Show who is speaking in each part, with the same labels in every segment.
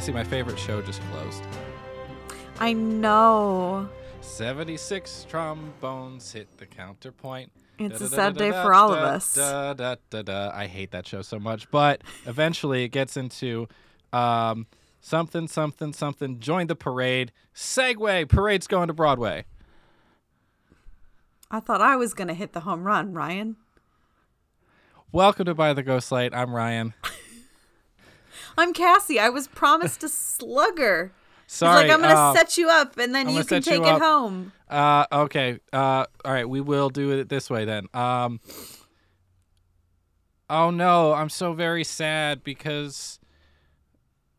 Speaker 1: Cassie, my favorite show just closed.
Speaker 2: I know.
Speaker 1: 76 trombones hit the counterpoint.
Speaker 2: It's a sad day for all of us.
Speaker 1: Da, da, da, da. I hate that show so much. But eventually it gets into um, something, something, something. Join the parade. Segue. Parade's going to Broadway.
Speaker 2: I thought I was going to hit the home run, Ryan.
Speaker 1: Welcome to By the Ghost Light. I'm Ryan.
Speaker 2: I'm Cassie. I was promised a slugger.
Speaker 1: Sorry.
Speaker 2: He's like, I'm going to
Speaker 1: uh,
Speaker 2: set you up and then
Speaker 1: I'm
Speaker 2: you can
Speaker 1: set you
Speaker 2: take it home.
Speaker 1: Uh, okay. Uh, all right. We will do it this way then. Um, oh no, I'm so very sad because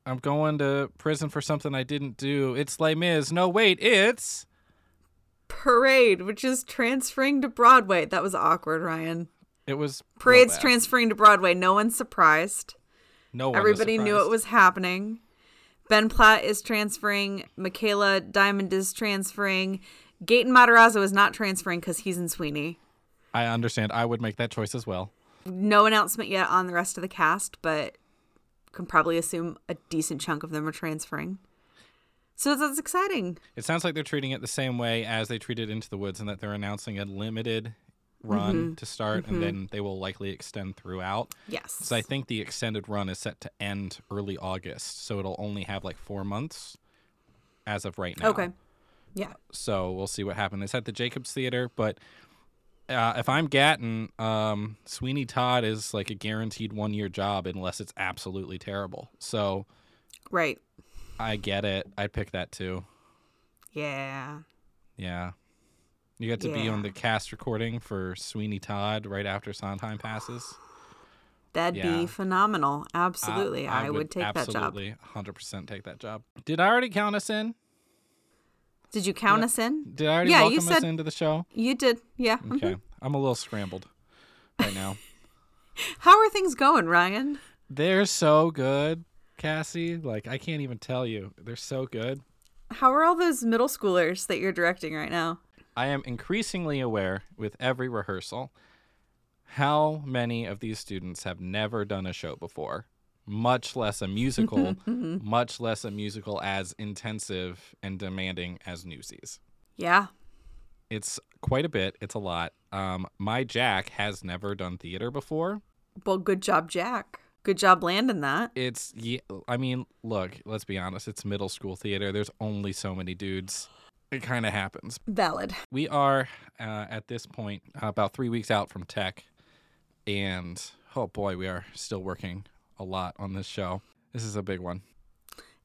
Speaker 1: I'm going to prison for something I didn't do. It's Les Mis. No, wait, it's
Speaker 2: Parade, which is transferring to Broadway. That was awkward, Ryan.
Speaker 1: it was
Speaker 2: Parade's transferring to Broadway. No one's surprised.
Speaker 1: No one.
Speaker 2: Everybody knew it was happening. Ben Platt is transferring. Micaela Diamond is transferring. Gaten Matarazzo is not transferring because he's in Sweeney.
Speaker 1: I understand. I would make that choice as well.
Speaker 2: No announcement yet on the rest of the cast, but can probably assume a decent chunk of them are transferring. So that's exciting.
Speaker 1: It sounds like they're treating it the same way as they treated Into the Woods, and that they're announcing a limited run
Speaker 2: Mm-hmm.
Speaker 1: to start, and then they will likely extend throughout.
Speaker 2: Yes.
Speaker 1: So I think the extended run is set to end early August, so it'll only have like four months as of right now.
Speaker 2: Okay. Yeah.
Speaker 1: So we'll see what happens. It's at the Jacobs Theater, but uh, if I'm Gaten, um, Sweeney Todd is like a guaranteed one year job unless it's absolutely terrible. So
Speaker 2: Right.
Speaker 1: I get it. I'd pick that too.
Speaker 2: Yeah.
Speaker 1: Yeah. You get to be on the cast recording for Sweeney Todd right after Sondheim passes.
Speaker 2: That'd
Speaker 1: Yeah.
Speaker 2: be phenomenal. Absolutely.
Speaker 1: Uh,
Speaker 2: I, would, take that job.
Speaker 1: absolutely 100% take that job. Did I already count us in?
Speaker 2: Did you count us in?
Speaker 1: Did I already
Speaker 2: Yeah,
Speaker 1: welcome
Speaker 2: you
Speaker 1: us
Speaker 2: said-
Speaker 1: into the show?
Speaker 2: You did. Yeah. mhm.
Speaker 1: Okay. I'm a little scrambled right now.
Speaker 2: How are things going, Ryan?
Speaker 1: They're so good, Cassie. Like I can't even tell you. They're so good.
Speaker 2: How are all those middle schoolers that you're directing right now?
Speaker 1: I am increasingly aware with every rehearsal how many of these students have never done a show before, much less a musical, much less a musical as intensive and demanding as Newsies.
Speaker 2: Yeah.
Speaker 1: It's quite a bit. It's a lot. Um, my Jack has never done theater before.
Speaker 2: Well, good job, Jack. Good job landing that.
Speaker 1: It's yeah, I mean, look, let's be honest. It's middle school theater. There's only so many dudes. It kind of happens.
Speaker 2: Valid.
Speaker 1: We are uh, at this point about three weeks out from tech, and oh boy, we are still working a lot on this show. This is a big one.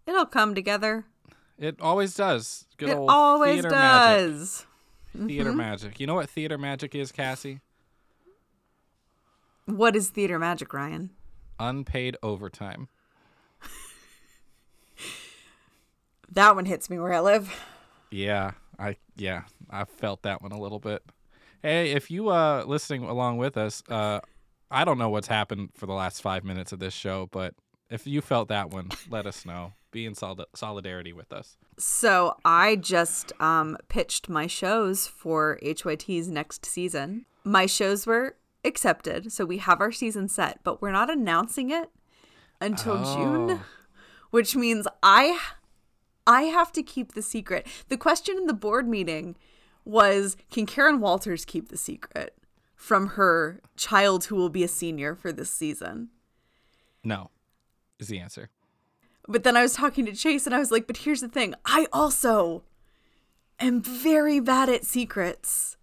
Speaker 2: It'll come together.
Speaker 1: It always does. Good
Speaker 2: it
Speaker 1: old
Speaker 2: always
Speaker 1: theater magic.
Speaker 2: does.
Speaker 1: Theater magic. You know what theater magic is, Cassie?
Speaker 2: What is theater magic, Ryan?
Speaker 1: Unpaid overtime.
Speaker 2: That one hits me where I live.
Speaker 1: Yeah, I yeah, I felt that one a little bit. Hey, if you uh listening along with us, uh I don't know what's happened for the last 5 minutes of this show, but if you felt that one, let us know. Be in solid- solidarity with us.
Speaker 2: So I just um, pitched my shows for HYT's next season. My shows were accepted, so we have our season set, but we're not announcing it until June,
Speaker 1: Oh.
Speaker 2: which means I I have to keep the secret. The question in the board meeting was, can Karen Walters keep the secret from her child who will be a senior for this season?
Speaker 1: No. Is the answer.
Speaker 2: But then I was talking to Chase and I was like, but here's the thing I also am very bad at secrets.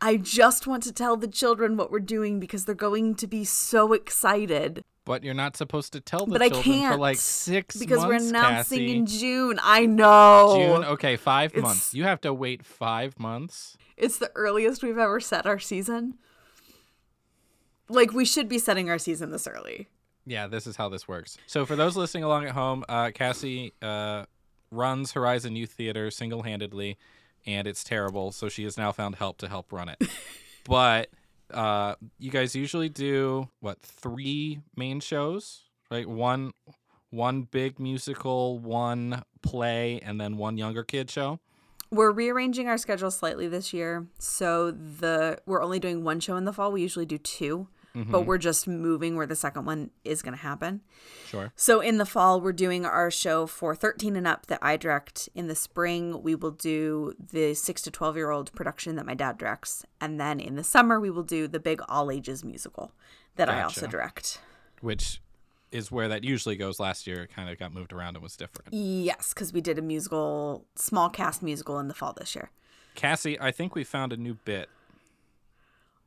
Speaker 2: I just want to tell the children what we're doing because they're going to be so excited.
Speaker 1: But you're not supposed to tell the
Speaker 2: But I
Speaker 1: children
Speaker 2: can't
Speaker 1: for like 6
Speaker 2: because we're
Speaker 1: months,
Speaker 2: announcing
Speaker 1: Cassie.
Speaker 2: in June. I know.
Speaker 1: June. Okay, 5
Speaker 2: It's-
Speaker 1: months. You have to wait 5 months.
Speaker 2: It's the earliest we've ever set our season. Like, we should be setting our season this early.
Speaker 1: Yeah, this is how this works. So for those listening along at home, uh, Cassie uh, runs Horizon Youth Theater single-handedly, and it's terrible. So she has now found help to help run it. but uh, you guys usually do what three main shows, right? One, one big musical, one play, and then one younger kid show.
Speaker 2: We're rearranging our schedule slightly this year. So the we're only doing one show in the fall. We usually do two. But mm-hmm. we're just moving where the second one is going to happen.
Speaker 1: Sure.
Speaker 2: So in the fall, we're doing our show for 13 and up that I direct. In the spring, we will do the 6 to 12 year old production that my dad directs. And then in the summer, we will do the big all ages musical that I also direct.
Speaker 1: Which is where that usually goes. Last year, it kind of got moved around and was different.
Speaker 2: Yes, because we did a musical, small cast musical in the fall this year.
Speaker 1: Cassie, I think we found a new bit.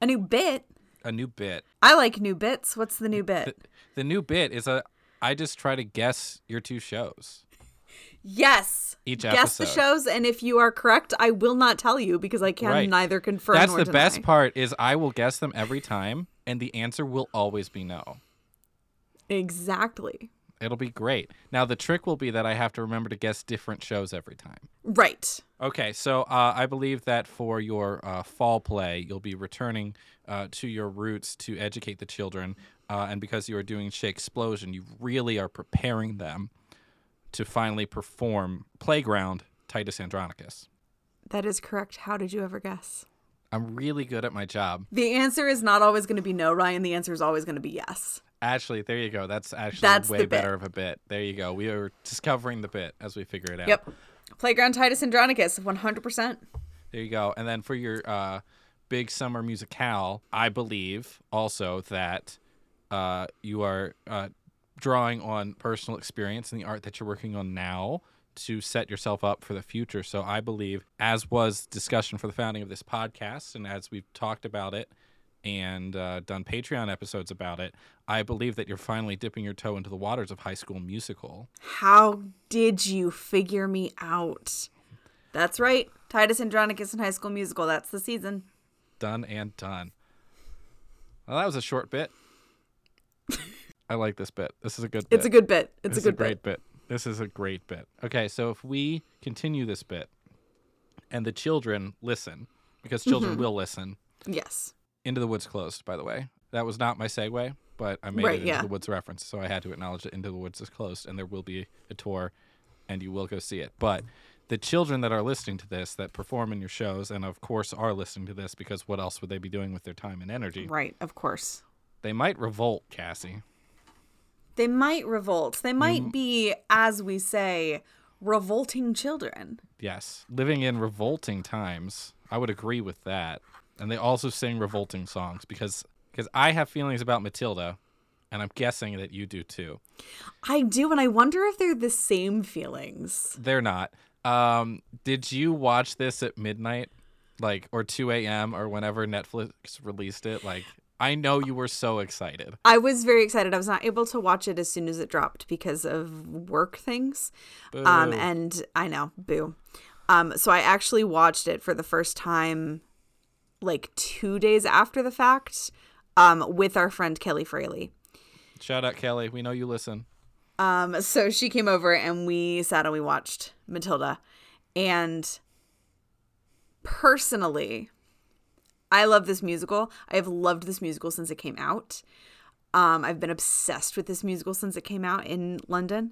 Speaker 2: A new bit.
Speaker 1: A new bit.
Speaker 2: I like new bits. What's the new bit?
Speaker 1: The new bit is a. I just try to guess your two shows.
Speaker 2: Yes.
Speaker 1: Each
Speaker 2: Guess the shows, and if you are correct, I will not tell you because I can
Speaker 1: Right.
Speaker 2: neither confirm
Speaker 1: That's the
Speaker 2: deny.
Speaker 1: best part. Is I will guess them every time, and the answer will always be no.
Speaker 2: Exactly.
Speaker 1: It'll be great. Now the trick will be that I have to remember to guess different shows every time.
Speaker 2: Right.
Speaker 1: Okay, so uh, I believe that for your uh, fall play, you'll be returning uh, to your roots to educate the children, uh, and because you are doing Shake Explosion, you really are preparing them to finally perform Playground Titus Andronicus.
Speaker 2: That is correct. How did you ever guess?
Speaker 1: I'm really good at my job.
Speaker 2: The answer is not always going to be no, Ryan. The answer is always going to be yes.
Speaker 1: Actually, there you go. That's actually
Speaker 2: That's
Speaker 1: way better of a bit. There you go. We are discovering the bit as we figure it out.
Speaker 2: Yep. Playground Titus Andronicus, 100%.
Speaker 1: There you go. And then for your uh, big summer musicale, I believe also that uh, you are uh, drawing on personal experience in the art that you're working on now to set yourself up for the future. So I believe, as was discussion for the founding of this podcast, and as we've talked about it and uh, done Patreon episodes about it, I believe that you're finally dipping your toe into the waters of High School Musical.
Speaker 2: How did you figure me out? That's right. Titus Andronicus in High School Musical. That's the season.
Speaker 1: done and done. Well, that was a short bit. I like this bit. This is a good bit.
Speaker 2: It's a good bit. It's
Speaker 1: This
Speaker 2: a
Speaker 1: is
Speaker 2: good
Speaker 1: great
Speaker 2: bit.
Speaker 1: bit. This is a great bit. Okay, so if we continue this bit and the children listen, because children
Speaker 2: Mm-hmm.
Speaker 1: will listen,
Speaker 2: Yes.
Speaker 1: Into the Woods closed, by the way. That was not my segue, but I made
Speaker 2: Right,
Speaker 1: it Into
Speaker 2: yeah.
Speaker 1: the Woods reference, so I had to acknowledge that Into the Woods is closed and there will be a tour and you will go see it. But the children that are listening to this, that perform in your shows, and of course are listening to this because what else would they be doing with their time and energy?
Speaker 2: Right, of course.
Speaker 1: They might revolt, Cassie.
Speaker 2: They might revolt. They might
Speaker 1: Mm.
Speaker 2: be, as we say, revolting children.
Speaker 1: Yes. Living in revolting times. I would agree with that. And they also sing revolting songs because because I have feelings about Matilda and I'm guessing that you do too.
Speaker 2: I do, and I wonder if they're the same feelings.
Speaker 1: They're not. Um did you watch this at midnight? Like or 2 a.m. or whenever Netflix released it? Like I know you were so excited.
Speaker 2: I was very excited. I was not able to watch it as soon as it dropped because of work things. Um, and I know, boo. Um, so I actually watched it for the first time like two days after the fact um, with our friend Kelly Fraley.
Speaker 1: Shout out Kelly. We know you listen.
Speaker 2: Um, so she came over and we sat and we watched Matilda. And personally, I love this musical. I have loved this musical since it came out. Um, I've been obsessed with this musical since it came out in London.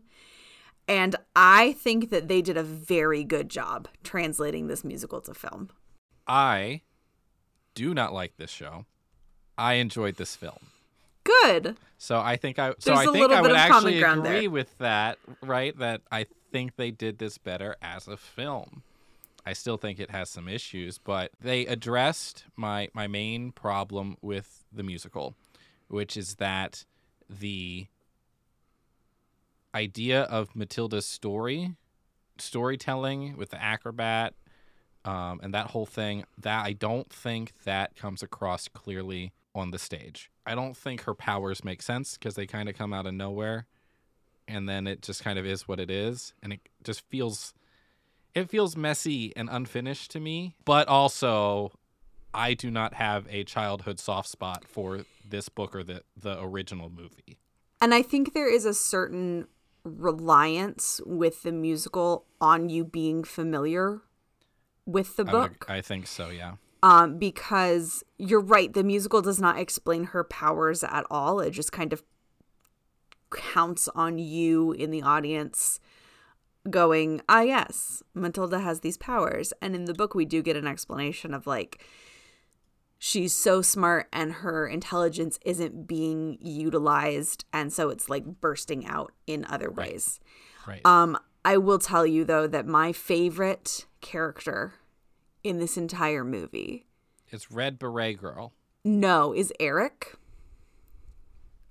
Speaker 2: And I think that they did a very good job translating this musical to film.
Speaker 1: I do not like this show. I enjoyed this film.
Speaker 2: Good.
Speaker 1: So I think I so
Speaker 2: There's
Speaker 1: I think I would actually agree
Speaker 2: there.
Speaker 1: with that, right? That I think they did this better as a film. I still think it has some issues, but they addressed my my main problem with the musical, which is that the idea of Matilda's story, storytelling with the acrobat, um, and that whole thing, that I don't think that comes across clearly on the stage. I don't think her powers make sense because they kind of come out of nowhere, and then it just kind of is what it is, and it just feels, it feels messy and unfinished to me. But also, I do not have a childhood soft spot for this book or the the original movie.
Speaker 2: And I think there is a certain reliance with the musical on you being familiar with the
Speaker 1: I, would
Speaker 2: book.
Speaker 1: I think so. Yeah.
Speaker 2: um, because you're right, the musical does not explain her powers at all. It just kind of counts on you in the audience going, ah, yes, Matilda has these powers. And in the book, we do get an explanation of like, she's so smart and her intelligence isn't being utilized and so it's like bursting out in other
Speaker 1: Right.
Speaker 2: ways.
Speaker 1: Right.
Speaker 2: Um I will tell you though that my favorite character in this entire movie
Speaker 1: is Red Beret Girl.
Speaker 2: no is Eric.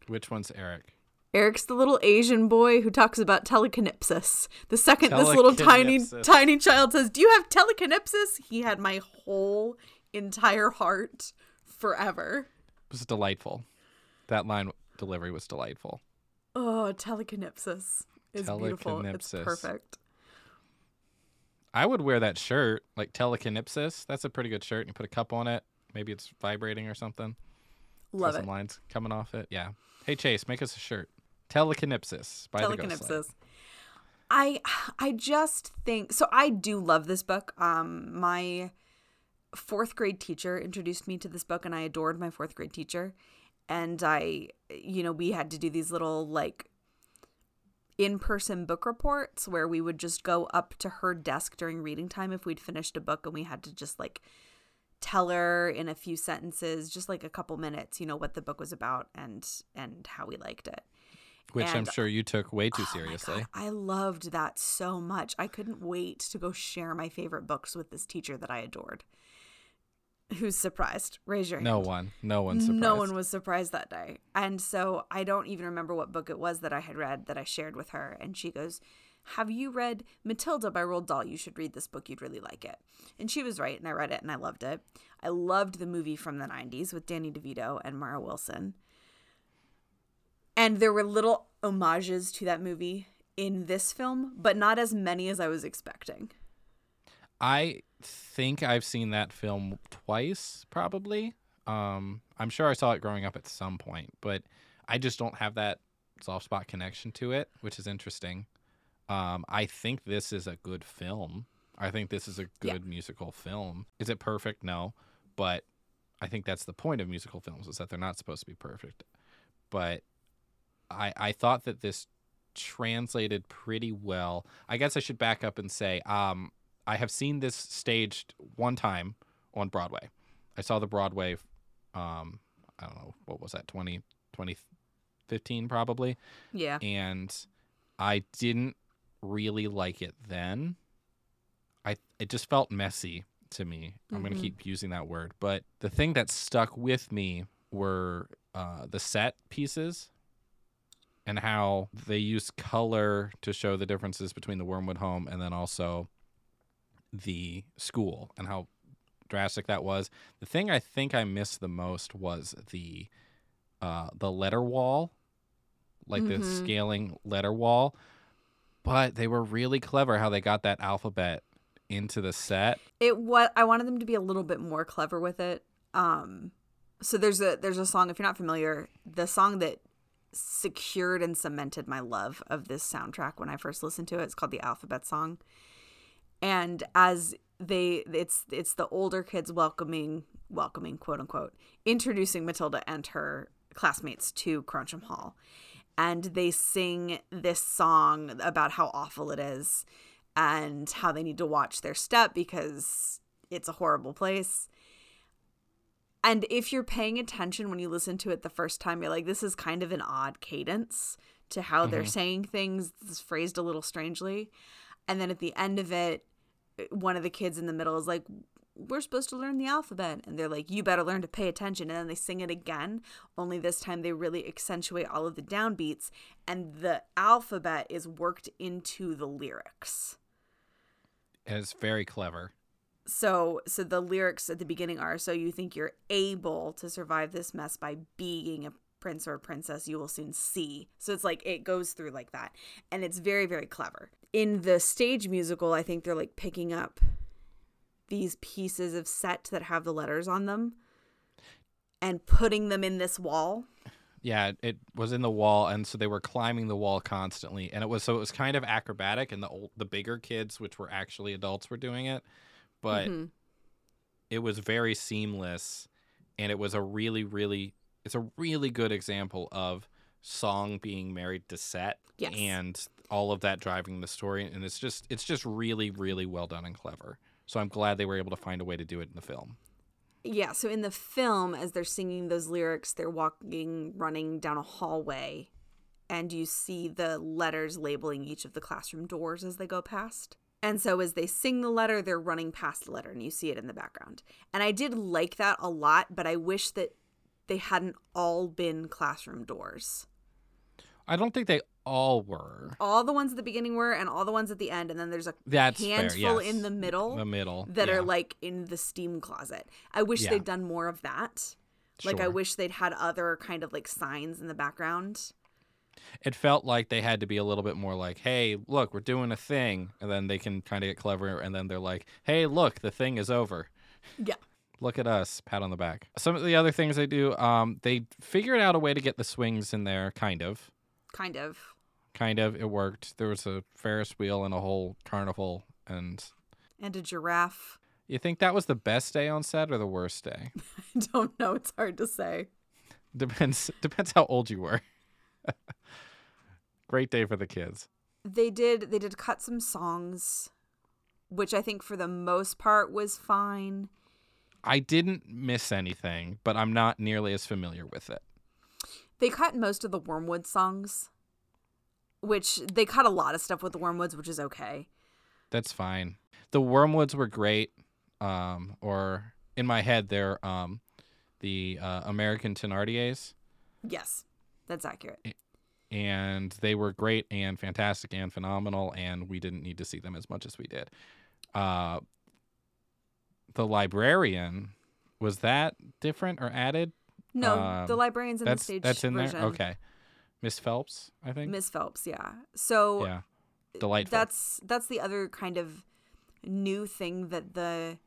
Speaker 1: Which one's Eric?
Speaker 2: Eric's the little Asian boy who talks about telekinepsis. The second this little tiny tiny child says, "Do you have telekinepsis?" he had my whole entire heart forever.
Speaker 1: It was delightful. That line delivery was delightful.
Speaker 2: Oh, telekinepsis is beautiful. It's perfect.
Speaker 1: I would wear that shirt, like telekinepsis. That's a pretty good shirt. You put a cup on it. Maybe it's vibrating or something.
Speaker 2: Love
Speaker 1: some
Speaker 2: it.
Speaker 1: lines coming off it. Yeah. Hey Chase, make us a shirt. Telekinepsis by the Ghost Light.
Speaker 2: telekinepsis. I I just think so. I do love this book. Um, my fourth grade teacher introduced me to this book, and I adored my fourth grade teacher. And I, you know, we had to do these little like in-person book reports where we would just go up to her desk during reading time if we'd finished a book, and we had to just like tell her in a few sentences, just like a couple minutes, you know, what the book was about and and how we liked it.
Speaker 1: Which I'm sure you took way too
Speaker 2: Oh
Speaker 1: seriously.
Speaker 2: I loved that so much. I couldn't wait to go share my favorite books with this teacher that I adored. Who's surprised? Raise your hand.
Speaker 1: No one. No one surprised.
Speaker 2: No one was surprised that day. And so I don't even remember what book it was that I had read that I shared with her. And she goes, Have you read Matilda by Roald Dahl? You should read this book. You'd really like it. And she was right. And I read it and I loved it. I loved the movie from the 90s with Danny DeVito and Mara Wilson. And there were little homages to that movie in this film, but not as many as I was expecting.
Speaker 1: I think I've seen that film twice, probably. Um, I'm sure I saw it growing up at some point, but I just don't have that soft spot connection to it, which is interesting. Um, I think this is a good film. I think this is a
Speaker 2: Yeah.
Speaker 1: good musical film. Is it perfect? No, but I think that's the point of musical films is that they're not supposed to be perfect. But I I thought that this translated pretty well. I guess I should back up and say um, I have seen this staged one time on Broadway. I saw the Broadway, um, I don't know, what was that, 20, 2015 probably.
Speaker 2: Yeah.
Speaker 1: And I didn't really like it then. I It just felt messy to me. I'm going to keep using that word. But the thing that stuck with me were uh, the set pieces and how they used color to show the differences between the Wormwood home and then also the school and how drastic that was. The thing I think I missed the most was the uh, the letter wall, like the
Speaker 2: Mhm.
Speaker 1: scaling letter wall. But they were really clever how they got that alphabet into the set.
Speaker 2: it what I wanted them to be a little bit more clever with it. Um so there's a there's a song if you're not familiar, the song that secured and cemented my love of this soundtrack when I first listened to it. It's called the Alphabet Song. And as they it's it's the older kids welcoming welcoming quote unquote introducing Matilda and her classmates to Crunchem Hall. And they sing this song about how awful it is and how they need to watch their step because it's a horrible place. And if you're paying attention when you listen to it the first time, you're like, this is kind of an odd cadence to how they're mm-hmm. saying things. It's phrased a little strangely. And then at the end of it, one of the kids in the middle is like, we're supposed to learn the alphabet. And they're like, you better learn to pay attention. And then they sing it again, only this time they really accentuate all of the downbeats. And the alphabet is worked into the lyrics.
Speaker 1: And it's very clever.
Speaker 2: So so the lyrics at the beginning are so you think you're able to survive this mess by being a prince or a princess you will soon see. So it's like it goes through like that and it's very very clever. In the stage musical I think they're like picking up these pieces of set that have the letters on them and putting them in this wall.
Speaker 1: Yeah, it was in the wall, and so they were climbing the wall constantly, and it was so it was kind of acrobatic, and the old, the bigger kids, which were actually adults, were doing it, but
Speaker 2: Mhm.
Speaker 1: it was very seamless, and it was a really, really, it's a really good example of song being married to set,
Speaker 2: Yes.
Speaker 1: and all of that driving the story, and it's just it's just really, really well done and clever. So I'm glad they were able to find a way to do it in the film.
Speaker 2: Yeah, so in the film, as they're singing those lyrics, they're walking, running down a hallway, and you see the letters labeling each of the classroom doors as they go past. And so as they sing the letter, they're running past the letter, and you see it in the background. And I did like that a lot, but I wish that they hadn't all been classroom doors.
Speaker 1: I don't think they all were.
Speaker 2: All the ones at the beginning were, and all the ones at the end, and then there's a
Speaker 1: That's fair,
Speaker 2: handful
Speaker 1: yes.
Speaker 2: in the middle.
Speaker 1: The middle
Speaker 2: that
Speaker 1: yeah.
Speaker 2: are like in the steam closet. I wish
Speaker 1: Yeah.
Speaker 2: they'd done more of that. Like I wish they'd had other kind of like signs in the background.
Speaker 1: it felt like they had to be a little bit more like, "Hey, look, we're doing a thing," and then they can kind of get clever, and then they're like, "Hey, look, the thing is over.
Speaker 2: Yeah.
Speaker 1: Look at us, pat on the back." Some of the other things they do, um, they figured out a way to get the swings in there, kind of,
Speaker 2: Kind of.
Speaker 1: kind of. It worked. There was a Ferris wheel and a whole carnival, and
Speaker 2: And a giraffe.
Speaker 1: you think that was the best day on set or the worst day?
Speaker 2: I don't know, it's hard to say.
Speaker 1: depends. Depends how old you were. Great day for the kids.
Speaker 2: They did they did cut some songs which I think for the most part was fine.
Speaker 1: I didn't miss anything, but I'm not nearly as familiar with it.
Speaker 2: They cut most of the Wormwood songs, which they cut a lot of stuff with the Wormwoods, which is okay.
Speaker 1: That's fine. The Wormwoods were great, um, or in my head, they're um, the uh, American Thenardiers,
Speaker 2: Yes, that's accurate.
Speaker 1: and they were great and fantastic and phenomenal, and we didn't need to see them as much as we did. Uh, the Librarian was that different or added?
Speaker 2: No,
Speaker 1: Um,
Speaker 2: the librarians in the stage
Speaker 1: that's in
Speaker 2: version.
Speaker 1: there. Okay, Miss Phelps, I think.
Speaker 2: Miss Phelps, yeah. So
Speaker 1: yeah, delightful.
Speaker 2: that's that's the other kind of new thing that the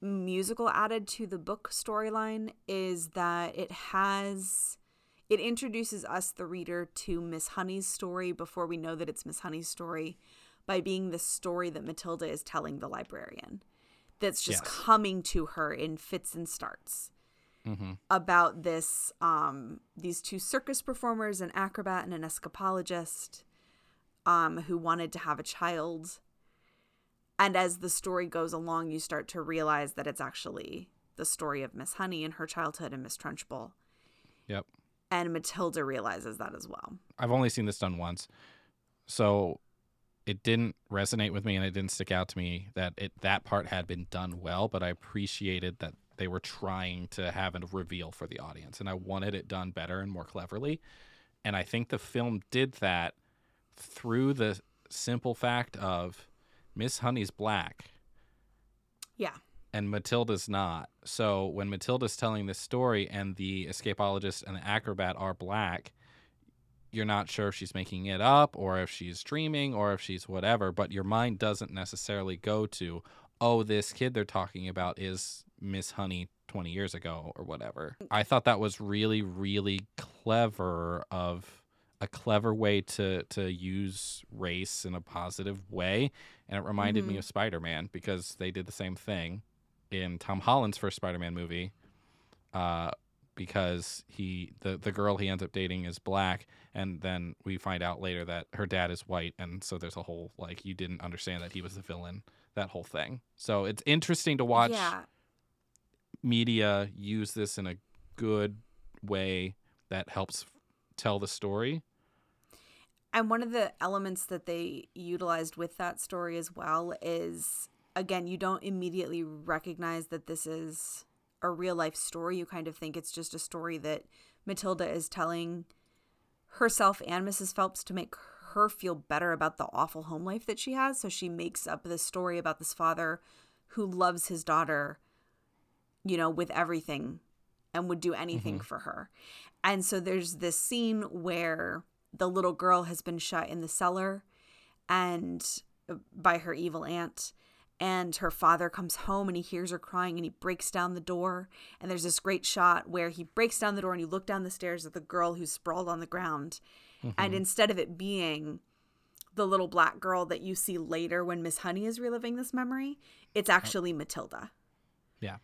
Speaker 2: musical added to the book storyline is that it has it introduces us the reader to Miss Honey's story before we know that it's Miss Honey's story by being the story that Matilda is telling the librarian that's just
Speaker 1: Yes.
Speaker 2: coming to her in fits and starts
Speaker 1: hmm
Speaker 2: about this um these two circus performers an acrobat and an escapologist um who wanted to have a child and as the story goes along you start to realize that it's actually the story of miss honey and her childhood and miss trunchbull
Speaker 1: Yep.
Speaker 2: and matilda realizes that as well
Speaker 1: I've only seen this done once, so it didn't resonate with me, and it didn't stick out to me that it that part had been done well. But I appreciated that they were trying to have a reveal for the audience, and I wanted it done better and more cleverly. And I think the film did that through the simple fact of Miss Honey's black
Speaker 2: yeah
Speaker 1: and Matilda's not. So when Matilda's telling this story and the escapologist and the acrobat are black, you're not sure if she's making it up or if she's dreaming or if she's whatever, but your mind doesn't necessarily go to, oh, this kid they're talking about is Miss Honey 20 years ago or whatever. I thought that was really, really clever of a clever way to to use race in a positive way and it reminded me
Speaker 2: Mhm.
Speaker 1: of Spider-Man because they did the same thing in Tom Holland's first Spider-Man movie uh because he the the girl he ends up dating is black and then we find out later that her dad is white and so there's a whole like you didn't understand that he was the villain that whole thing so it's interesting to watch
Speaker 2: yeah
Speaker 1: media use this in a good way that helps tell the story
Speaker 2: And one of the elements that they utilized with that story as well is again, you don't immediately recognize that this is a real life story. You kind of think it's just a story that Matilda is telling herself and Mrs. Phelps to make her feel better about the awful home life that she has. So she makes up this story about this father who loves his daughter, you know, with everything and would do anything for her. And so there's this scene where the little girl has been shut in the cellar and uh, by her evil aunt and her father comes home and he hears her crying and he breaks down the door and there's this great shot where he breaks down the door and you look down the stairs at the girl who's sprawled on the ground and mm-hmm. instead of it being the little black girl that you see later when miss honey is reliving this memory it's actually matilda
Speaker 1: yeah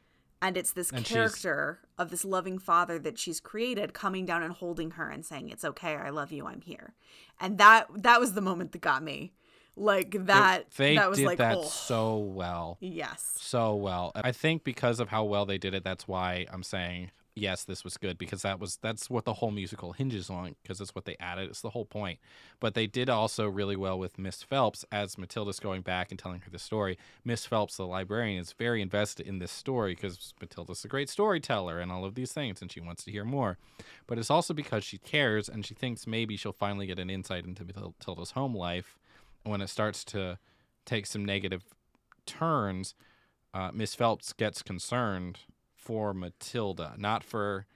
Speaker 2: and it's this
Speaker 1: And she's-
Speaker 2: character of this loving father that she's created coming down and holding her and saying it's okay i love you i'm here and that that was the moment that got me Like
Speaker 1: It-
Speaker 2: that.
Speaker 1: they
Speaker 2: that was
Speaker 1: did
Speaker 2: like
Speaker 1: that
Speaker 2: oh,
Speaker 1: so well.
Speaker 2: yes.
Speaker 1: so well. I think because of how well they did it, that's why I'm saying yes, this was good because that was that's what the whole musical hinges on because it's what they added. It's the whole point. But they did also really well with Miss Phelps as Matilda's going back and telling her the story. Miss Phelps, the librarian, is very invested in this story because Matilda's a great storyteller and all of these things, and she wants to hear more. But it's also because she cares and she thinks maybe she'll finally get an insight into Matilda's home life. When it starts to take some negative turns, uh, Miss Phelps gets concerned for Matilda, not for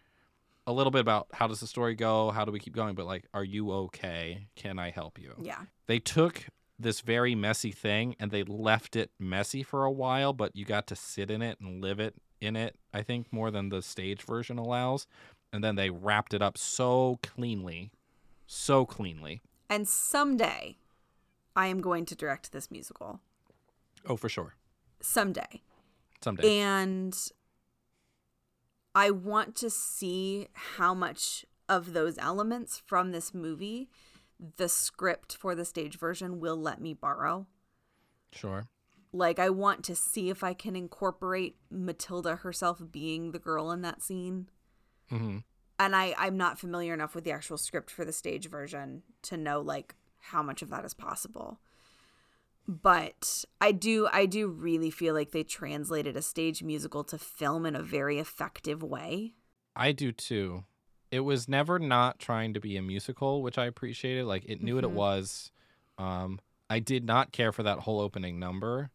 Speaker 1: a little bit about how does the story go, how do we keep going, but like, are you okay? Can I help you?
Speaker 2: Yeah.
Speaker 1: They took this very messy thing and they left it messy for a while, but you got to sit in it and live it in it, I think, more than the stage version allows. And then they wrapped it up so cleanly, so cleanly.
Speaker 2: And someday, I am going to direct this musical.
Speaker 1: Oh, for sure.
Speaker 2: Someday.
Speaker 1: Someday.
Speaker 2: And I want to see how much of those elements from this movie the script for the stage version will let me borrow.
Speaker 1: sure.
Speaker 2: Like, I want to see if I can incorporate Matilda herself being the girl in that scene.
Speaker 1: hmm
Speaker 2: And I, I'm not familiar enough with the actual script for the stage version to know, like, how much of that is possible. But I do I do really feel like they translated a stage musical to film in a very effective way.
Speaker 1: I do too. It was never not trying to be a musical, which I appreciated. Like it knew what it
Speaker 2: Mhm.
Speaker 1: was. Um, I did not care for that whole opening number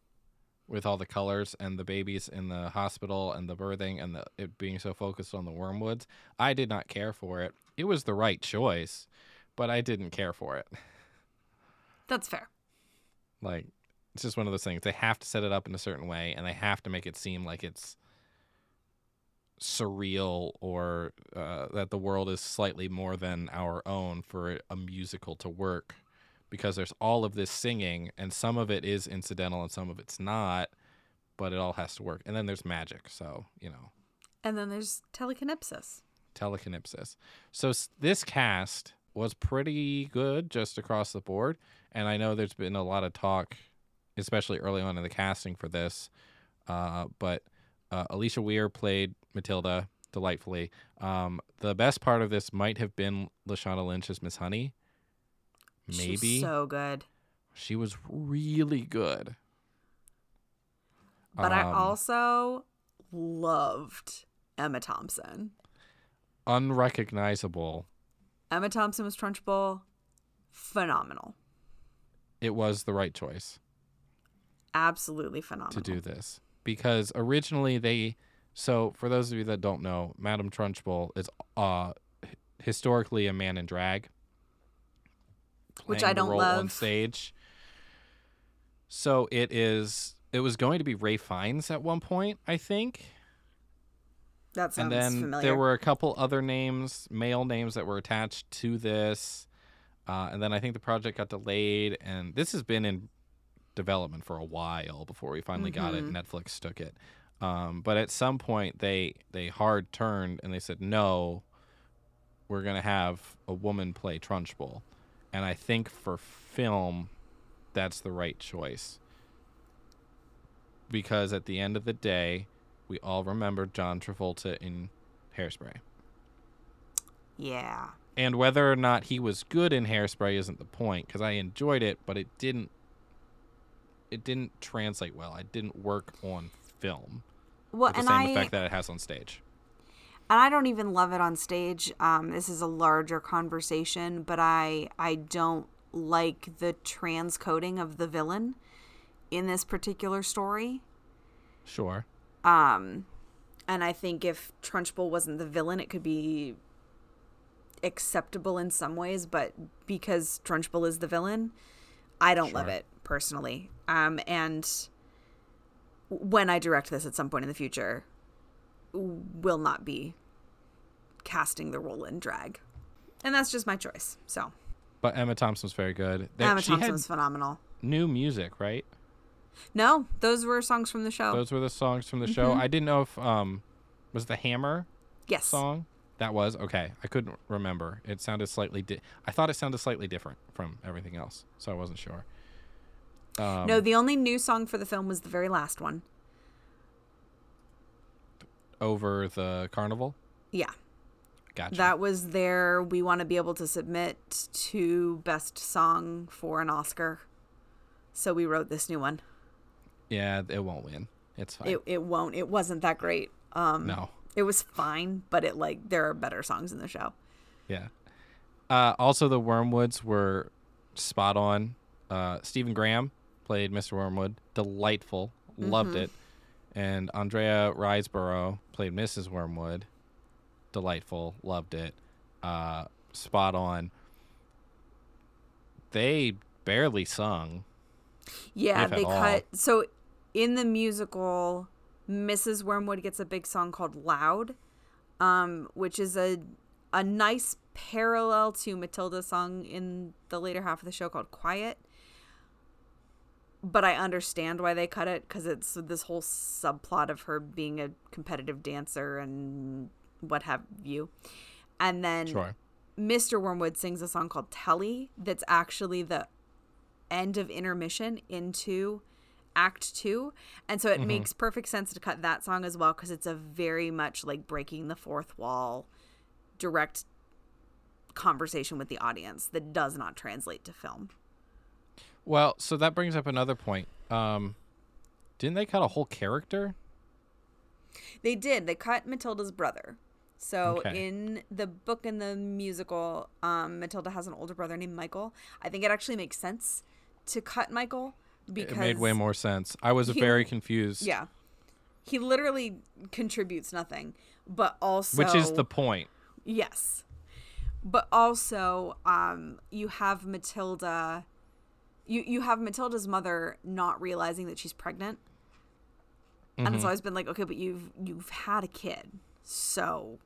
Speaker 1: with all the colors and the babies in the hospital and the birthing and the, it being so focused on the wormwoods. I did not care for it. It was the right choice, but I didn't care for it.
Speaker 2: That's fair.
Speaker 1: Like it's just one of those things. They have to set it up in a certain way, and they have to make it seem like it's surreal or uh, that the world is slightly more than our own for a musical to work. Because there's all of this singing, and some of it is incidental, and some of it's not. But it all has to work. And then there's magic, so you know
Speaker 2: And then there's telekinepsis.
Speaker 1: telekinepsis. So this cast was pretty good just across the board, and I know there's been a lot of talk, especially early on in the casting for this. Uh, but uh, Alicia Weir played Matilda delightfully. Um, the best part of this might have been Lashana Lynch as Miss Honey. Maybe
Speaker 2: She's so good.
Speaker 1: she was really good.
Speaker 2: But I
Speaker 1: Um,
Speaker 2: also loved Emma Thompson.
Speaker 1: unrecognizable.
Speaker 2: Emma Thompson was Trunchbull. Phenomenal.
Speaker 1: It was the right choice.
Speaker 2: Absolutely phenomenal.
Speaker 1: to do this because originally they so for those of you that don't know madam trunchbull is uh historically a man in drag
Speaker 2: Which I don't
Speaker 1: role on
Speaker 2: love.
Speaker 1: stage so it is it was going to be ralph fiennes at one point i think
Speaker 2: That sounds
Speaker 1: and then
Speaker 2: familiar.
Speaker 1: there were a couple other names male names that were attached to this uh, and then i think the project got delayed and this has been in development for a while before we finally got it
Speaker 2: Mhm.
Speaker 1: netflix took it um, but at some point they they hard turned and they said no we're going to have a woman play trunchbull and i think for film that's the right choice because at the end of the day we all remember John Travolta in Hairspray.
Speaker 2: yeah.
Speaker 1: And whether or not he was good in Hairspray isn't the point because I enjoyed it, but it didn't it didn't translate well. It didn't work on film
Speaker 2: Well,
Speaker 1: the
Speaker 2: and
Speaker 1: same
Speaker 2: I
Speaker 1: effect that it has on stage.
Speaker 2: and I don't even love it on stage. Um, this is a larger conversation, but I I don't like the transcoding of the villain in this particular story.
Speaker 1: Sure.
Speaker 2: Um, and I think if Trunchbull wasn't the villain, it could be acceptable in some ways, but because Trunchbull is the villain, I don't love it personally. Um, and when I direct this at some point in the future, will not be casting the role in drag, and that's just my choice. So
Speaker 1: But Emma Thompson's very good. There-
Speaker 2: Emma
Speaker 1: she
Speaker 2: Thompson
Speaker 1: had
Speaker 2: phenomenal.
Speaker 1: new music, right?
Speaker 2: No, those were songs from the show.
Speaker 1: Those were the songs from the show.
Speaker 2: Mhm.
Speaker 1: I didn't know if um was the Hammer
Speaker 2: yes.
Speaker 1: song that was okay. I couldn't remember. It sounded slightly. Di- I thought it sounded slightly different from everything else, so I wasn't sure. Um,
Speaker 2: no, the only new song for the film was the very last one.
Speaker 1: over the carnival.
Speaker 2: Yeah.
Speaker 1: Gotcha.
Speaker 2: That was their we want to be able to submit to best song for an Oscar. So we wrote this new one.
Speaker 1: Yeah, it won't win. It's fine.
Speaker 2: It it won't. It wasn't that great. Um
Speaker 1: no.
Speaker 2: it was fine, but it like there are better songs in the show.
Speaker 1: Yeah. Uh, also, the Wormwoods were spot on. Uh, Stephen Graham played Mr. Wormwood. Delightful. Loved
Speaker 2: Mm-hmm.
Speaker 1: it. And Andrea Riseborough played Mrs. Wormwood. Delightful. Loved it. Uh, spot on. They barely sung.
Speaker 2: Yeah, they cut so in the musical Mrs. Wormwood gets a big song called Loud, um, which is a a nice parallel to Matilda's song in the later half of the show called Quiet. But I understand why they cut it because it's this whole subplot of her being a competitive dancer and what have you. And then
Speaker 1: Sure.
Speaker 2: Mr. Wormwood sings a song called Telly that's actually the end of intermission into act two and so it makes perfect sense to cut that song as well because it's a very much like breaking the fourth wall direct conversation with the audience that does not translate to film
Speaker 1: Well, so that brings up another point. Um, didn't they cut a whole character?
Speaker 2: they did they cut matilda's brother so
Speaker 1: Okay.
Speaker 2: in the book and the musical um, matilda has an older brother named michael i think it actually makes sense to cut michael because
Speaker 1: It made way more sense. I was
Speaker 2: he-
Speaker 1: very confused.
Speaker 2: Yeah. He literally contributes nothing, but also
Speaker 1: Which is the point.
Speaker 2: yes. But also um you have Matilda you you have Matilda's mother not realizing that she's pregnant. And
Speaker 1: Mm-hmm.
Speaker 2: it's always been like, okay, but you've you've had a kid. So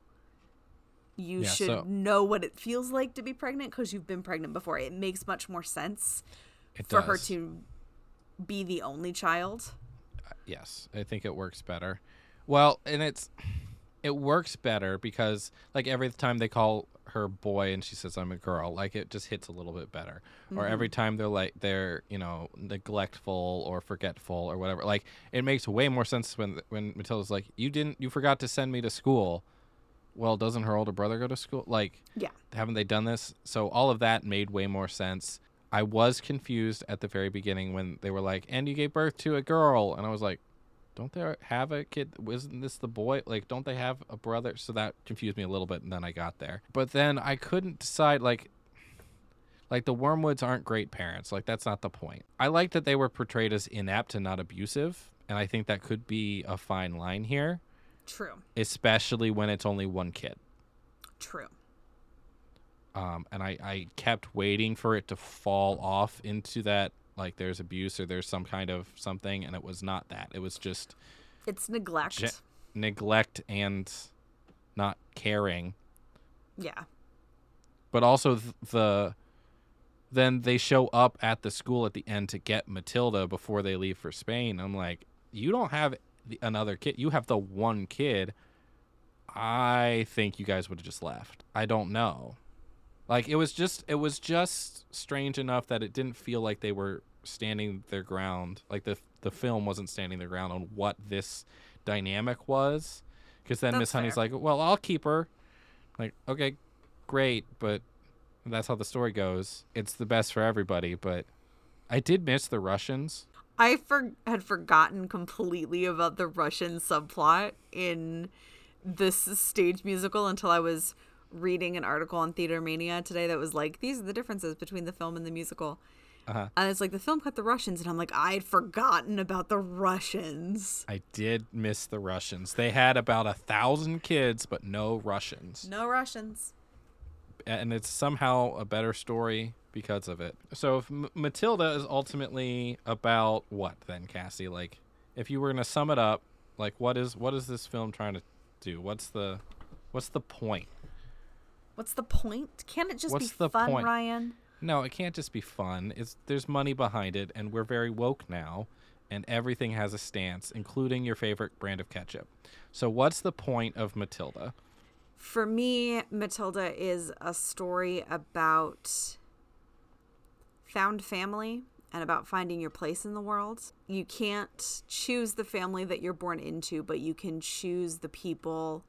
Speaker 2: you
Speaker 1: Yeah,
Speaker 2: should
Speaker 1: so-
Speaker 2: know what it feels like to be pregnant because you've been pregnant before. It makes much more sense
Speaker 1: It
Speaker 2: for
Speaker 1: does.
Speaker 2: her to be the only child.
Speaker 1: Uh, yes, I think it works better. Well, and it's it works better because like every time they call her boy and she says I'm a girl, like it just hits a little bit better. Or mm-hmm. every time they're like they're, you know, neglectful or forgetful or whatever. Like it makes way more sense when when Matilda's like, "You didn't you forgot to send me to school." Well, doesn't her older brother go to school? Like
Speaker 2: Yeah.
Speaker 1: haven't they done this? So all of that made way more sense. I was confused at the very beginning when they were like, "And you gave birth to a girl," and I was like, "Don't they have a kid? Wasn't this the boy? Like, don't they have a brother?" So that confused me a little bit, and then I got there. But then I couldn't decide. Like, like the Wormwoods aren't great parents. Like that's not the point. I like that they were portrayed as inept and not abusive, and I think that could be a fine line here,
Speaker 2: True.
Speaker 1: especially when it's only one kid.
Speaker 2: True.
Speaker 1: Um, and I, I kept waiting for it to fall off into that like there's abuse or there's some kind of something and it was not that. It was just
Speaker 2: It's neglect.
Speaker 1: ge- neglect and not caring.
Speaker 2: Yeah.
Speaker 1: but also th- the then they show up at the school at the end to get Matilda before they leave for Spain. I'm like you don't have the, another kid you have the one kid. I think you guys would have just left. I don't know Like it was just it was just strange enough that it didn't feel like they were standing their ground. Like the the film wasn't standing their ground on what this dynamic was. Because then Miss Honey's
Speaker 2: fair.
Speaker 1: like, "Well, I'll keep her." Like, okay, great, but that's how the story goes. It's the best for everybody, but I did miss the Russians.
Speaker 2: I for- had forgotten completely about the Russian subplot in this stage musical until I was reading an article on Theater Mania today that was like, these are the differences between the film and the musical.
Speaker 1: Uh-huh.
Speaker 2: And it's like the film cut the Russians, and I'm like, I'd forgotten about the Russians.
Speaker 1: I did miss the Russians. They had about a thousand kids, but no Russians.
Speaker 2: No Russians.
Speaker 1: and it's somehow a better story because of it. So if M- Matilda is ultimately about what then, Cassie? Like, if you were gonna sum it up, like what is what is this film trying to do? What's the what's the point?
Speaker 2: What's the point? Can't it just
Speaker 1: What's
Speaker 2: be fun,
Speaker 1: point?
Speaker 2: Ryan?
Speaker 1: No, it can't just be fun. It's there's money behind it, and we're very woke now, and everything has a stance, including your favorite brand of ketchup. So what's the point of Matilda?
Speaker 2: For me, Matilda is a story about found family and about finding your place in the world. You can't choose the family that you're born into, but you can choose the people